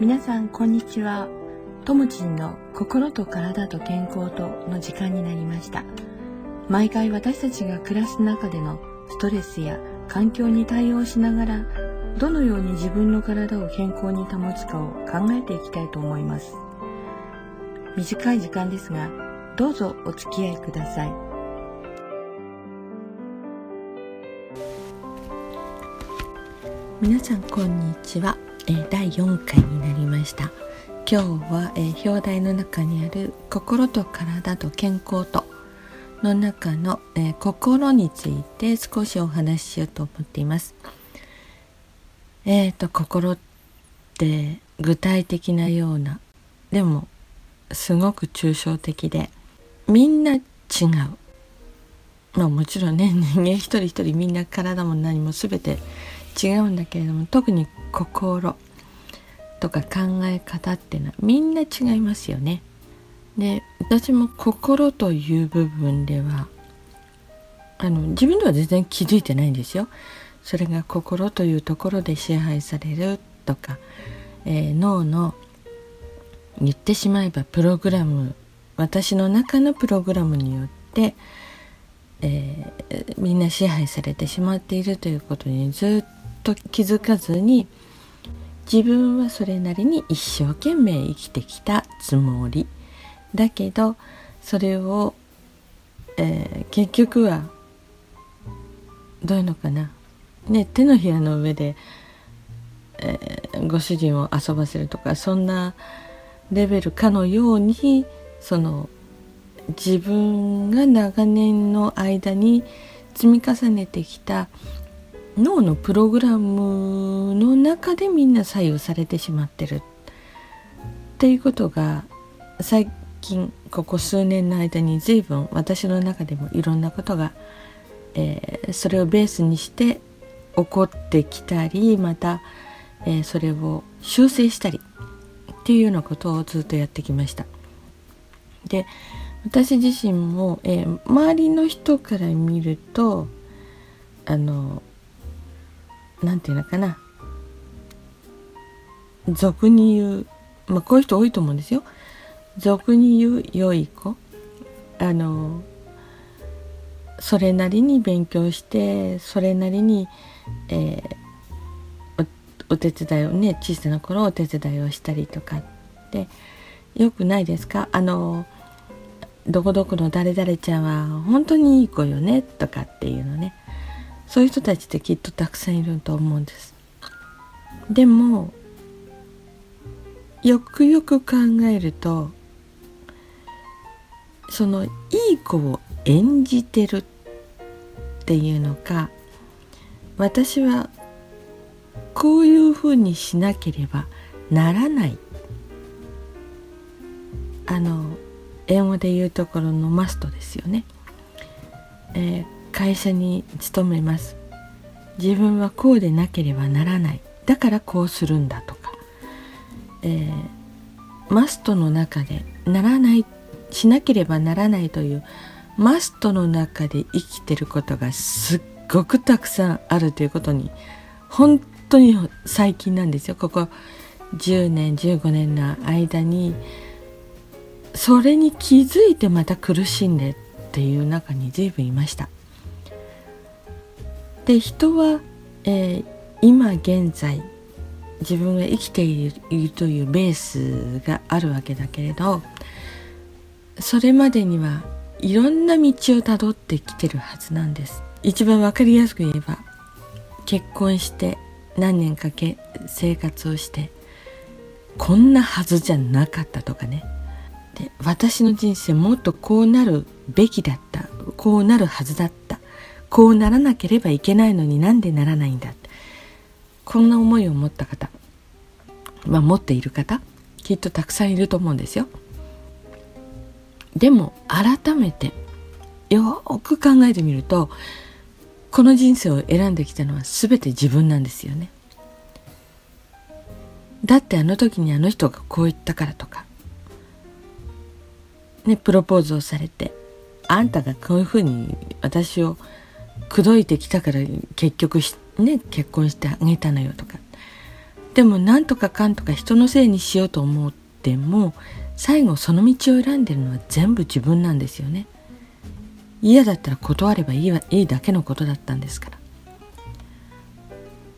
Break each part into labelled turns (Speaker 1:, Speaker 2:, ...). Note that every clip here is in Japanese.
Speaker 1: 皆さんこんにちは。ともちんの心と体と健康との時間になりました。毎回私たちが暮らす中でのストレスや環境に対応しながらどのように自分の体を健康に保つかを考えていきたいと思います。短い時間ですがどうぞお付き合いください。皆さんこんにちは。え第4回になりました。今日は、え表題の中にある「心と体と健康と」の中の、え心について少しお話ししようと思っています。えっ、ー、と心って具体的なようなでもすごく抽象的でみんな違う。まあもちろんね人間一人一人みんな体も何も全て違うんだけれども特に心とか考え方っていうのはみんな違いますよね。で私も心という部分ではあの自分では全然気づいてないんですよ。それが心というところで支配されるとか、えー、脳の言ってしまえばプログラム私の中のプログラムによって、えー、みんな支配されてしまっているということにずっと気づかずに自分はそれなりに一生懸命生きてきたつもり。だけどそれを、えー、結局はどういうのかな、ね、手のひらの上で、えー、ご主人を遊ばせるとかそんなレベルかのようにその自分が長年の間に積み重ねてきた脳のプログラムの中でみんな左右されてしまってるっていうことが最近ここ数年の間に随分私の中でもいろんなことが、えー、それをベースにして起こってきたりまた、えー、それを修正したりっていうようなことをずっとやってきました。で私自身も、えー、周りの人から見るとあの何て言うのかな。俗に言う、まあ、こういう人多いと思うんですよ。俗に言う良い子。あのそれなりに勉強してそれなりに、えー、おお手伝いをね小さな頃お手伝いをしたりとかってよくないですか？あのどこどこの誰々ちゃんは本当にいい子よねとかっていうのね。そういう人たちってきっとたくさんいると思うんですでもよくよく考えるとそのいい子を演じてるっていうのか私はこういうふうにしなければならないあの英語で言うところのマストですよね。えー会社に勤めます。自分はこうでなければならない。だからこうするんだとか、えー、マストの中でならないしなければならないというマストの中で生きてることがすっごくたくさんあるということに本当に最近なんですよ。ここ10年15年の間にそれに気づいてまた苦しんでっていう中に随分いました。で人は、えー、今現在自分が生きているというベースがあるわけだけれどそれまでにはいろんな道をたどってきてるはずなんです。一番わかりやすく言えば結婚して何年かけ生活をしてこんなはずじゃなかったとかね。で私の人生もっとこうなるべきだったこうなるはずだった。こうならなければいけないのになんでならないんだ。こんな思いを持った方まあ持っている方きっとたくさんいると思うんですよ。でも改めてよく考えてみるとこの人生を選んできたのは全て自分なんですよね。だってあの時にあの人がこう言ったからとかねプロポーズをされてあんたがこういうふうに私を口説いてきたから結局ね結婚してあげたのよとか。でも何とかかんとか人のせいにしようと思っても最後その道を選んでるのは全部自分なんですよね。嫌だったら断ればいいわいいだけのことだったんですから。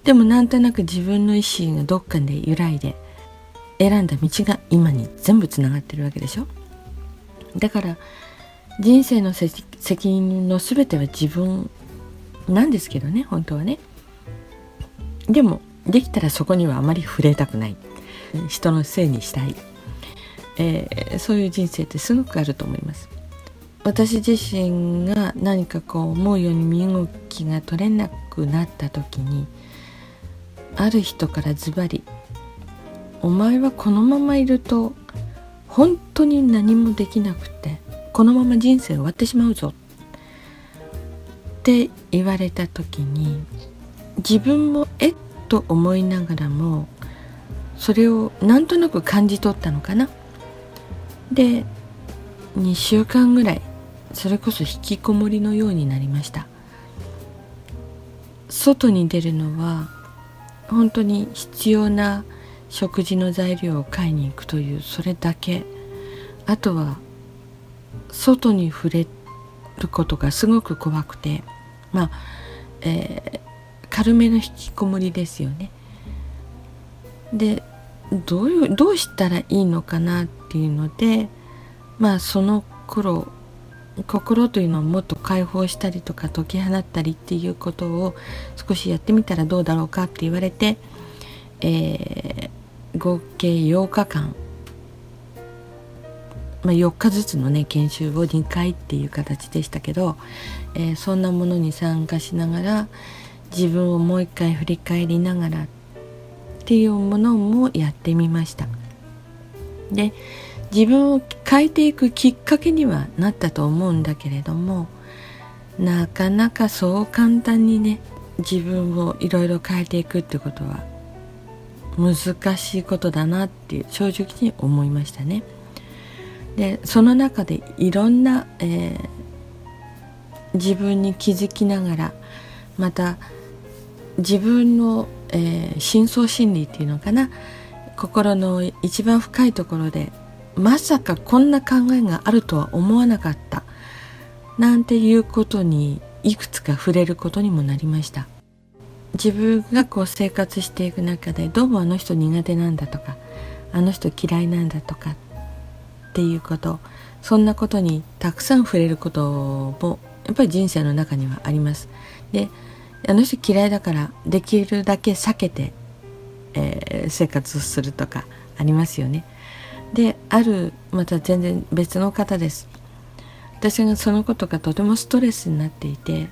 Speaker 1: でもなんとなく自分の意思がどっかで揺らいで選んだ道が今に全部つながってるわけでしょ。だから人生の責任の全ては自分なんですけどね本当はね。でもできたらそこにはあまり触れたくない。人のせいにしたい、えー、そういう人生ってすごくあると思います。私自身が何かこう思うように身動きが取れなくなった時にある人からズバリ「お前はこのままいると本当に何もできなくてこのまま人生終わってしまうぞ」って言われた時に自分もえっと思いながらもそれをなんとなく感じ取ったのかな。で2週間ぐらいそれこそ引きこもりのようになりました外に出るのは本当に必要な食事の材料を買いに行くというそれだけあとは外に触れることがすごく怖くてまあ、えー、軽めの引きこもりですよね。でどういうどうしたらいいのかなっていうのでまあその頃心というのをもっと解放したりとか解き放ったりっていうことを少しやってみたらどうだろうかって言われて、えー、合計8日間、まあ、4日ずつのね研修を2回っていう形でしたけど、えー、そんなものに参加しながら自分をもう一回振り返りながらっていうものもやってみました。で自分を変えていくきっかけにはなったと思うんだけれどもなかなかそう簡単にね自分をいろいろ変えていくってことは難しいことだなっていう正直に思いましたね。でその中でいろんな、えー、自分に気づきながらまた自分の、えー、深層心理っていうのかな心の一番深いところでまさかこんな考えがあるとは思わなかったなんていうことにいくつか触れることにもなりました。自分がこう生活していく中でどうもあの人苦手なんだとかあの人嫌いなんだとかっっていうこと。そんなことにたくさん触れることもやっぱり人生の中にはあります。であの人嫌いだからできるだけ避けて、えー、生活するとかありますよね。であるまた全然別の方です。私がそのことがとてもストレスになっていて、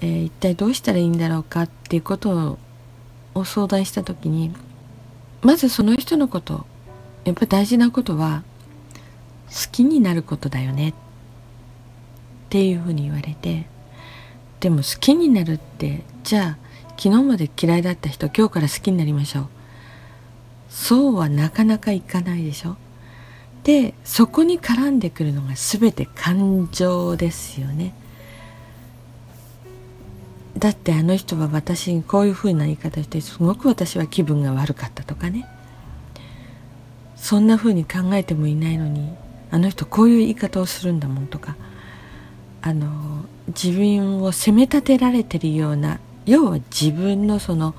Speaker 1: えー、一体どうしたらいいんだろうかっていうことを相談した時にまずその人のことやっぱ大事なことは好きになることだよね。っていうふうに言われてでも好きになるってじゃあ昨日まで嫌いだった人今日から好きになりましょう。そうはなかなかいかないでしょ。でそこに絡んでくるのが全て感情ですよね。だってあの人は私にこういうふうな言い方してすごく私は気分が悪かったとかね。そんなふうに考えてもいないのにあの人こういう言い方をするんだもんとかあの自分を責め立てられてるような要は自分のその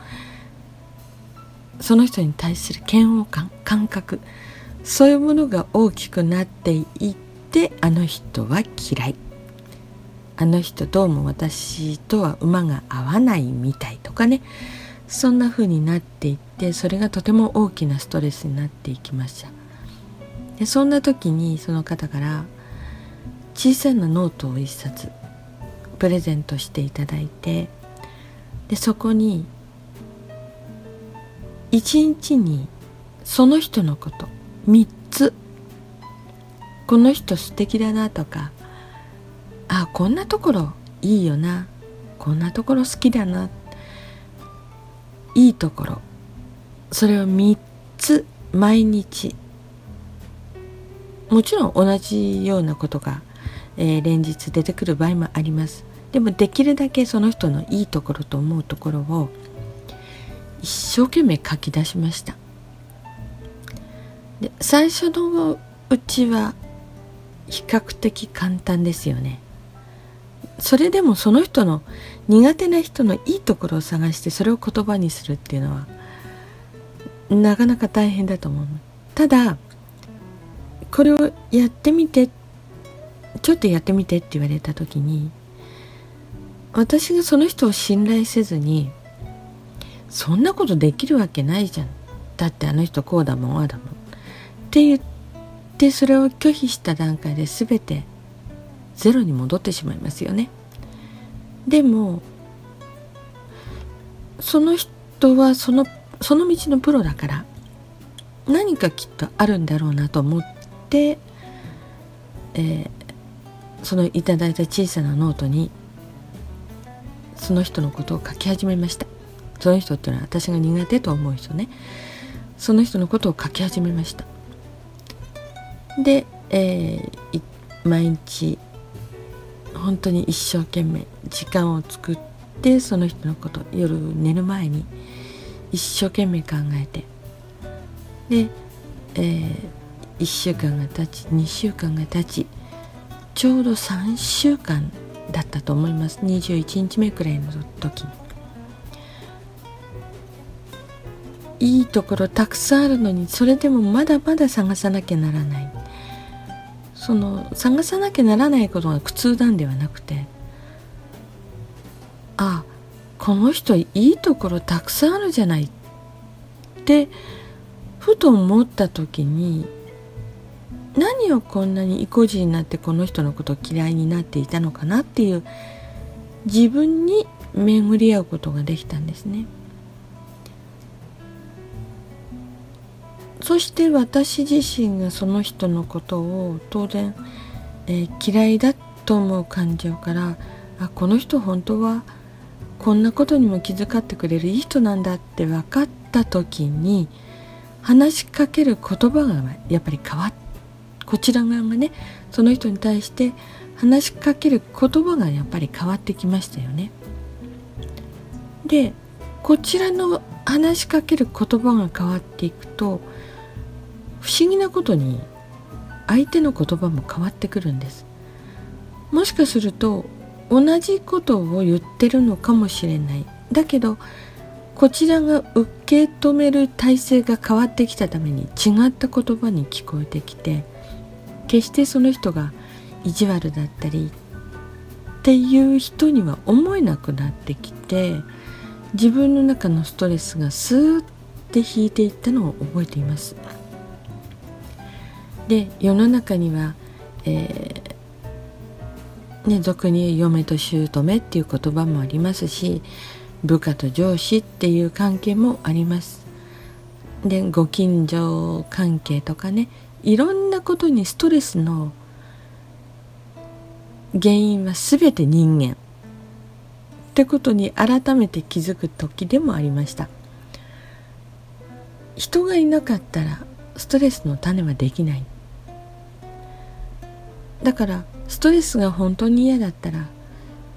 Speaker 1: その人に対する嫌悪感感覚そういうものが大きくなっていってあの人は嫌い。あの人どうも私とは馬が合わないみたいとかね。そんな風になっていってそれがとても大きなストレスになっていきました。でそんな時にその方から小さなノートを一冊プレゼントしていただいてでそこに一日にその人のこと3つこの人素敵だなとかあこんなところいいよなこんなところ好きだないいところそれを3つ毎日もちろん同じようなことが、えー、連日出てくる場合もあります。でもできるだけその人のいいところと思うところを一生懸命書き出しました。で最初のうちは比較的簡単ですよね。それでもその人の苦手な人のいいところを探してそれを言葉にするっていうのはなかなか大変だと思う。ただこれをやってみてちょっとやってみてって言われた時に私がその人を信頼せずにそんなことできるわけないじゃん。だってあの人こうだもんああだもん。って言ってそれを拒否した段階で全てゼロに戻ってしまいますよね。でもその人はそのその道のプロだから何かきっとあるんだろうなと思っ、えー、そのいただいた小さなノートにその人のことを書き始めました。その人っていうのは私が苦手と思う人ね。その人のことを書き始めました。で、えー、毎日本当に一生懸命時間を作ってその人のこと夜寝る前に一生懸命考えてで、えー、1週間が経ち2週間が経ちちょうど3週間だったと思います。21日目くらいの時いいところたくさんあるのにそれでもまだまだ探さなきゃならない。その探さなきゃならないことが苦痛なんではなくてあこの人いいところたくさんあるじゃないってふと思った時に何をこんなに意固地になってこの人のことを嫌いになっていたのかなっていう自分に巡り合うことができたんですね。そして私自身がその人のことを当然、えー、嫌いだと思う感情からあこの人本当はこんなことにも気遣ってくれるいい人なんだって分かった時に話しかける言葉がやっぱり変わっこちら側がねその人に対して話しかける言葉がやっぱり変わってきましたよね。でこちらの話しかける言葉が変わっていくと不思議なことに相手の言葉も変わってくるんですもしかすると同じことを言ってるのかもしれないだけどこちらが受け止める体制が変わってきたために違った言葉に聞こえてきて決してその人が意地悪だったりっていう人には思えなくなってきて自分の中のストレスがスーッて引いていったのを覚えています。で世の中には、えー、ね、俗に嫁と姑っていう言葉もありますし部下と上司っていう関係もあります。でご近所関係とかねいろんなことにストレスの原因は全て人間。ってことに改めて気づく時でもありました。人がいなかったらストレスの種はできない。だからストレスが本当に嫌だったら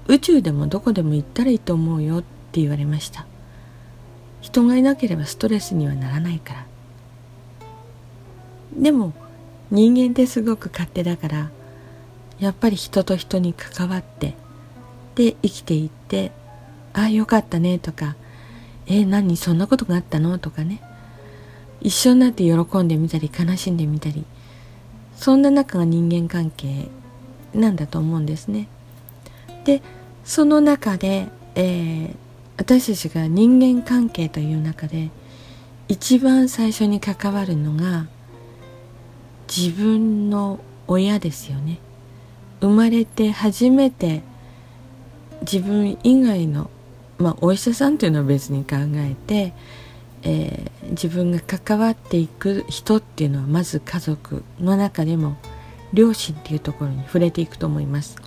Speaker 1: 宇宙でもどこでも行ったらいいと思うよって言われました。人がいなければストレスにはならないから。でも人間ってすごく勝手だからやっぱり人と人に関わってで生きていって「ああよかったね」とか「えー、何そんなことがあったの?」とかね一緒になって喜んでみたり悲しんでみたりそんな中が人間関係なんだと思うんですね。でその中で、えー、私たちが人間関係という中で一番最初に関わるのが自分の親ですよね。生まれて初めて自分以外のまあお医者さんというのは別に考えてえー、自分が関わっていく人っていうのはまず家族の中でも両親っていうところに触れていくと思います。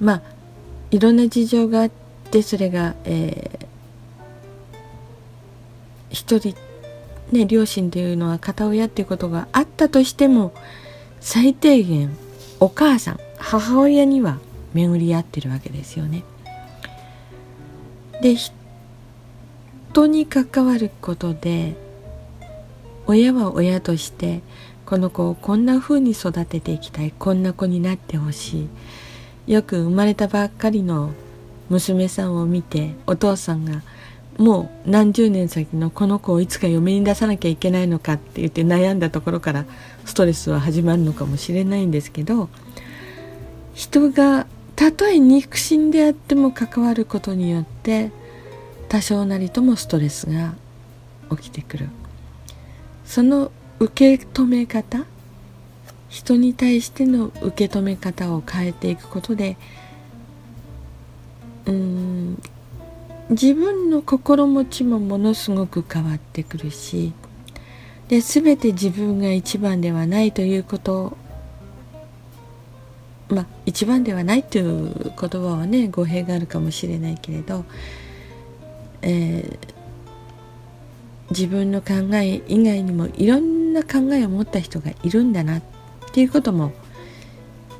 Speaker 1: まあいろんな事情があってそれが、えー、一人ね両親というのは片親っていうことがあったとしても最低限お母さん母親には巡り合ってるわけですよね。で人に関わることで親は親としてこの子をこんな風に育てていきたいこんな子になってほしいよく生まれたばっかりの娘さんを見てお父さんがもう何十年先のこの子をいつか嫁に出さなきゃいけないのかって言って悩んだところからストレスは始まるのかもしれないんですけど人がたとえ肉親であっても関わることによって多少なりともストレスが起きてくる。その受け止め方人に対しての受け止め方を変えていくことでうん自分の心持ちもものすごく変わってくるしで全て自分が一番ではないということまあ一番ではないという言葉はね語弊があるかもしれないけれど、えー、自分の考え以外にもいろんな考えを持った人がいるんだなっていうことも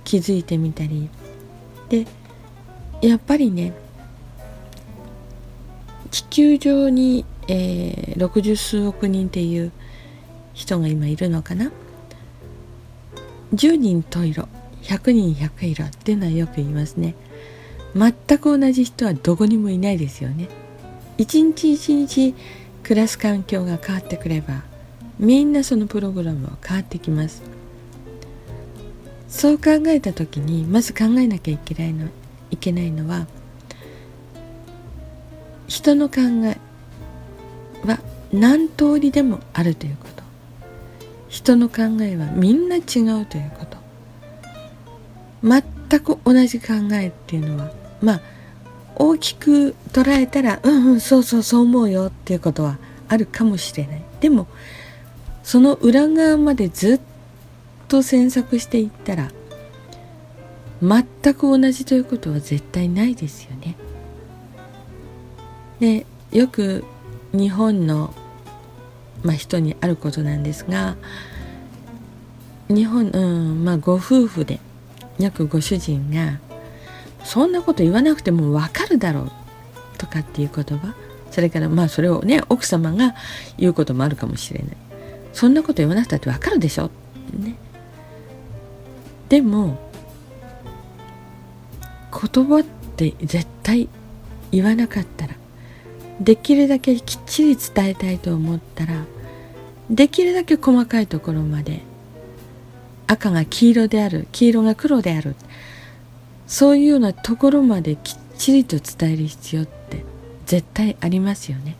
Speaker 1: 気づいてみたり。でやっぱりね地球上に、えー、60数億人っていう人が今いるのかな？10人十色100人100色っていうのはよく言いますね。全く同じ人はどこにもいないですよね。一日一日暮らす環境が変わってくればみんなそのプログラムは変わってきます。そう考えた時にまず考えなきゃいけないのいけないのは人の考えは何通りでもあるということ。人の考えはみんな違うということ。全く同じ考えっていうのはまあ大きく捉えたらうんうんそうそうそう思うよっていうことはあるかもしれない。でもその裏側までずっと詮索していったら全く同じということは絶対ないですよね。でよく日本の、まあ、人にあることなんですが日本、うんまあ、ご夫婦でよくご主人が「そんなこと言わなくても分かるだろう」とかっていう言葉それからまあそれをね奥様が言うこともあるかもしれない。そんなこと言わなくたって分かるでしょ？ね。でも言葉って絶対言わなかったらできるだけきっちり伝えたいと思ったらできるだけ細かいところまで赤が黄色である黄色が黒であるそういうようなところまできっちりと伝える必要って絶対ありますよね。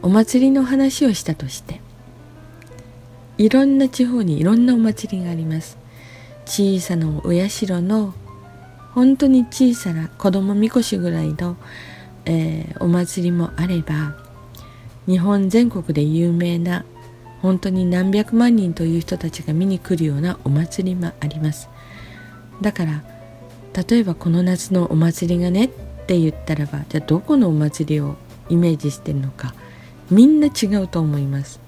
Speaker 1: お祭りの話をしたとしていろんな地方にいろんなお祭りがあります。小さなお社の本当に小さな子供みこしぐらいのえー、お祭りもあれば日本全国で有名な本当に何百万人という人たちが見に来るようなお祭りもあります。だから例えばこの夏のお祭りがねって言ったらばじゃあどこのお祭りをイメージしてるのかみんな違うと思います。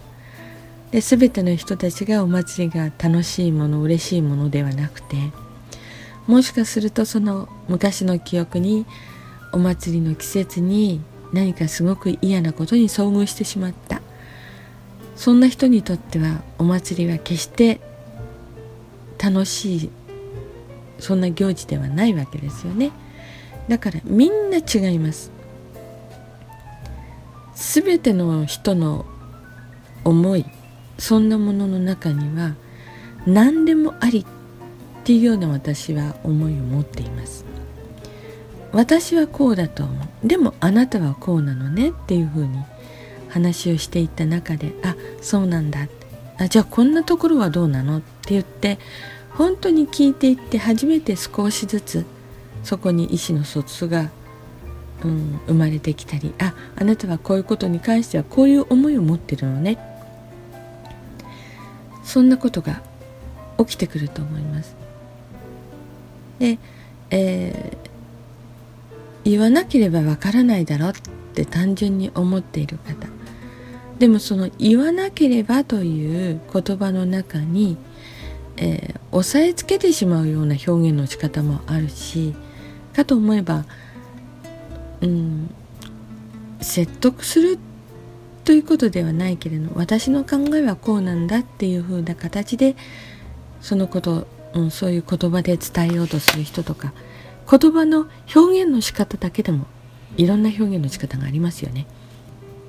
Speaker 1: で全ての人たちがお祭りが楽しいもの嬉しいものではなくてもしかするとその昔の記憶にお祭りの季節に何かすごく嫌なことに遭遇してしまった。そんな人にとってはお祭りは決して楽しいそんな行事ではないわけですよね。だからみんな違います。全ての人の思いそんなものの中には何でもありっていうような私は思いを持っています。私はこうだと思う。でもあなたはこうなのねっていうふうに話をしていった中であそうなんだ。あじゃあこんなところはどうなの？って言って本当に聞いていって初めて少しずつそこに意思の疎通が、うん、生まれてきたりああなたはこういうことに関してはこういう思いを持ってるのねそんなことが起きてくると思います。で、え言わなければわからないだろって単純に思っている方。でもその言わなければという言葉の中に、えー、押さえつけてしまうような表現の仕方もあるしかと思えば、うん、説得するということではないけれど私の考えはこうなんだっていうふうな形でそのことうん、そういう言葉で伝えようとする人とか言葉の表現の仕方だけでもいろんな表現の仕方がありますよね。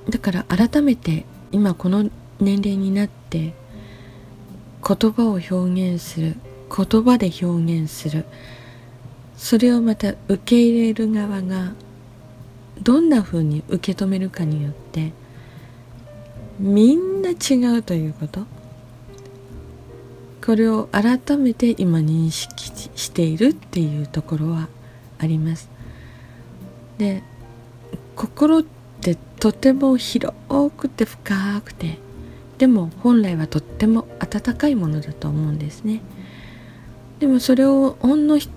Speaker 1: だから改めて今この年齢になって言葉を表現する言葉で表現するそれをまた受け入れる側がどんなふうに受け止めるかによってみんな違うということ。これを改めて今認識しているっていうところはあります。で心ってとても広くて深くてでも本来はとっても温かいものだと思うんですね。でもそれをほんのひ、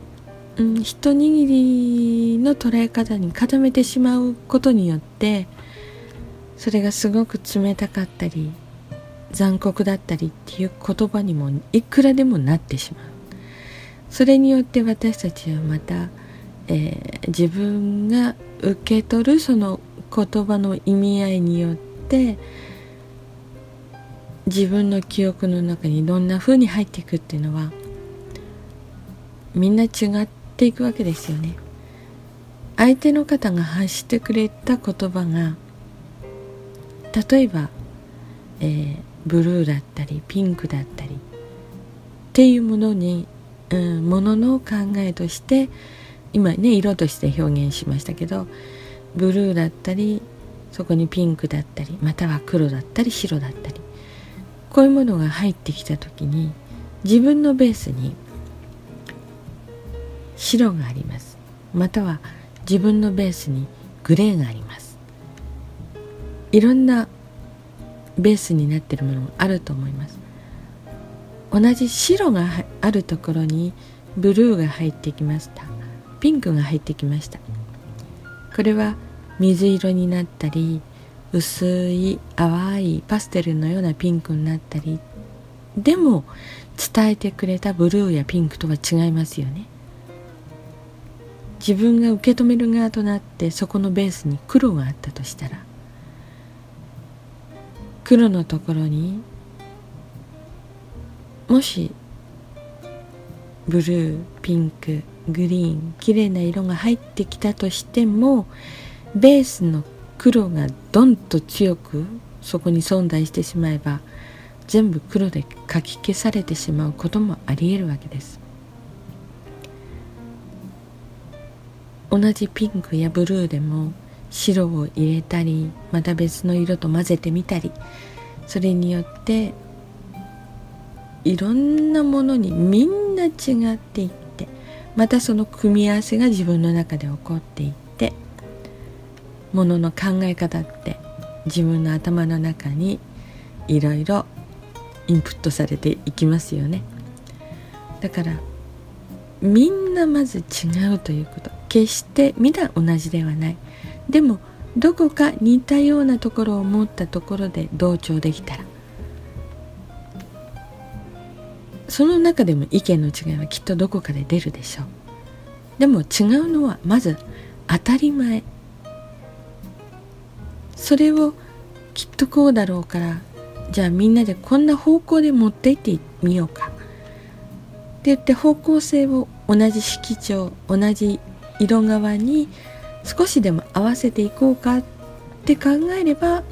Speaker 1: うん、一握りの捉え方に固めてしまうことによってそれがすごく冷たかったり残酷だったりっていう言葉にもいくらでもなってしまう。それによって私たちはまた、えー、自分が受け取るその言葉の意味合いによって自分の記憶の中にどんな風に入っていくっていうのはみんな違っていくわけですよね。相手の方が発してくれた言葉が例えば、えー、ブルーだったりピンクだったり。っていうものに、うん、ものの考えとして今ね色として表現しましたけどブルーだったりそこにピンクだったりまたは黒だったり白だったりこういうものが入ってきた時に自分のベースに白があります。または自分のベースにグレーがあります。いろんなベースになってるものがあると思います。同じ白があるところにブルーが入ってきました。ピンクが入ってきました。これは水色になったり薄い淡いパステルのようなピンクになったりでも伝えてくれたブルーやピンクとは違いますよね。自分が受け止める側となってそこのベースに黒があったとしたら黒のところにもしブルーピンクグリーン綺麗な色が入ってきたとしてもベースの黒がドンと強くそこに存在してしまえば全部黒でかき消されてしまうこともありえるわけです。同じピンクやブルーでも白を入れたりまた別の色と混ぜてみたりそれによっていろんなものにみんな違っていってまたその組み合わせが自分の中で起こっていってものの考え方って自分の頭の中にいろいろインプットされていきますよね。だからみんなまず違うということ。決して皆同じではない。でもどこか似たようなところを持ったところで同調できたら。その中でも意見の違いはきっとどこかで出るでしょう。でも違うのはまず当たり前。それをきっとこうだろうからじゃあみんなでこんな方向で持っていってみようか。って言って方向性を同じ色調同じ色側に少しでも合わせていこうかって考えれば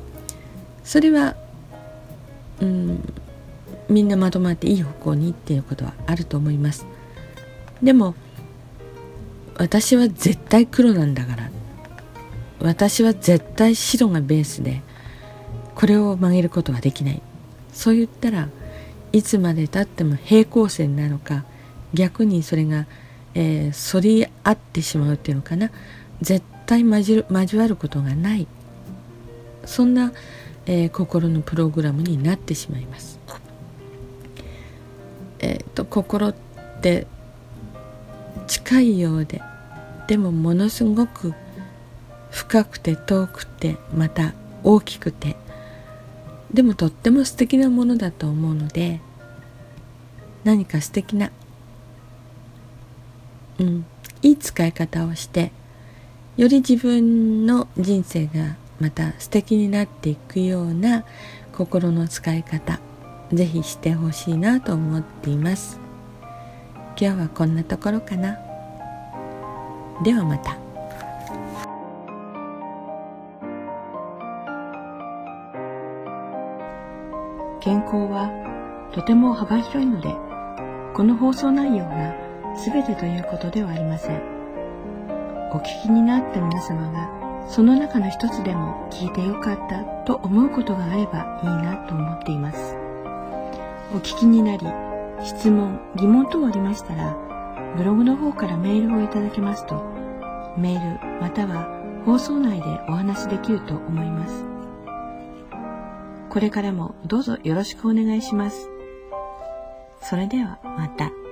Speaker 1: それはうんみんなまとまっていい方向にっていうことはあると思います。でも私は絶対黒なんだから。私は絶対白がベースでこれを曲げることはできない。そう言ったらいつまでたっても平行線なのか逆にそれが、えー、反り合ってしまうっていうのかな。絶対交わることがないそんな、えー、心のプログラムになってしまいます。えーと、心って近いようででもものすごく深くて遠くてまた大きくてでもとっても素敵なものだと思うので何か素敵なうんいい使い方をしてより自分の人生がまた素敵になっていくような心の使い方ぜひしてほしいなと思っています。今日はこんなところかな。ではまた。健康はとても幅広いのでこの放送内容が全てということではありません。お聞きになった皆様がその中の一つでも聞いてよかったと思うことがあればいいなと思っていますお聞きになり質問疑問等ありましたらブログの方からメールをいただけますとメールまたは放送内でお話しできると思いますこれからもどうぞよろしくお願いします。それではまた。